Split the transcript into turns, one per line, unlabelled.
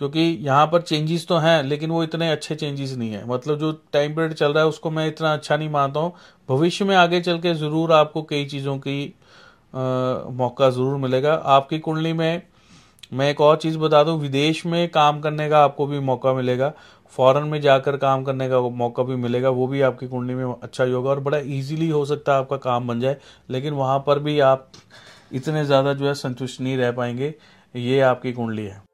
क्योंकि यहाँ पर चेंजेस तो हैं लेकिन वो इतने अच्छे चेंजेस नहीं है। मतलब जो टाइम पीरियड चल रहा है उसको मैं इतना अच्छा नहीं मानता हूँ। भविष्य में आगे चल के ज़रूर आपको कई चीज़ों की आ, मौका ज़रूर मिलेगा। आपकी कुंडली में मैं एक और चीज़ बता दूँ विदेश में काम करने का आपको भी मौका मिलेगा। फॉरेन में जाकर काम करने का मौका भी मिलेगा वो भी आपकी कुंडली में अच्छा ही होगा और बड़ा इजीली हो सकता है आपका काम बन जाए। लेकिन वहाँ पर भी आप इतने ज़्यादा जो है संतुष्ट नहीं रह पाएँगे। ये आपकी कुंडली है।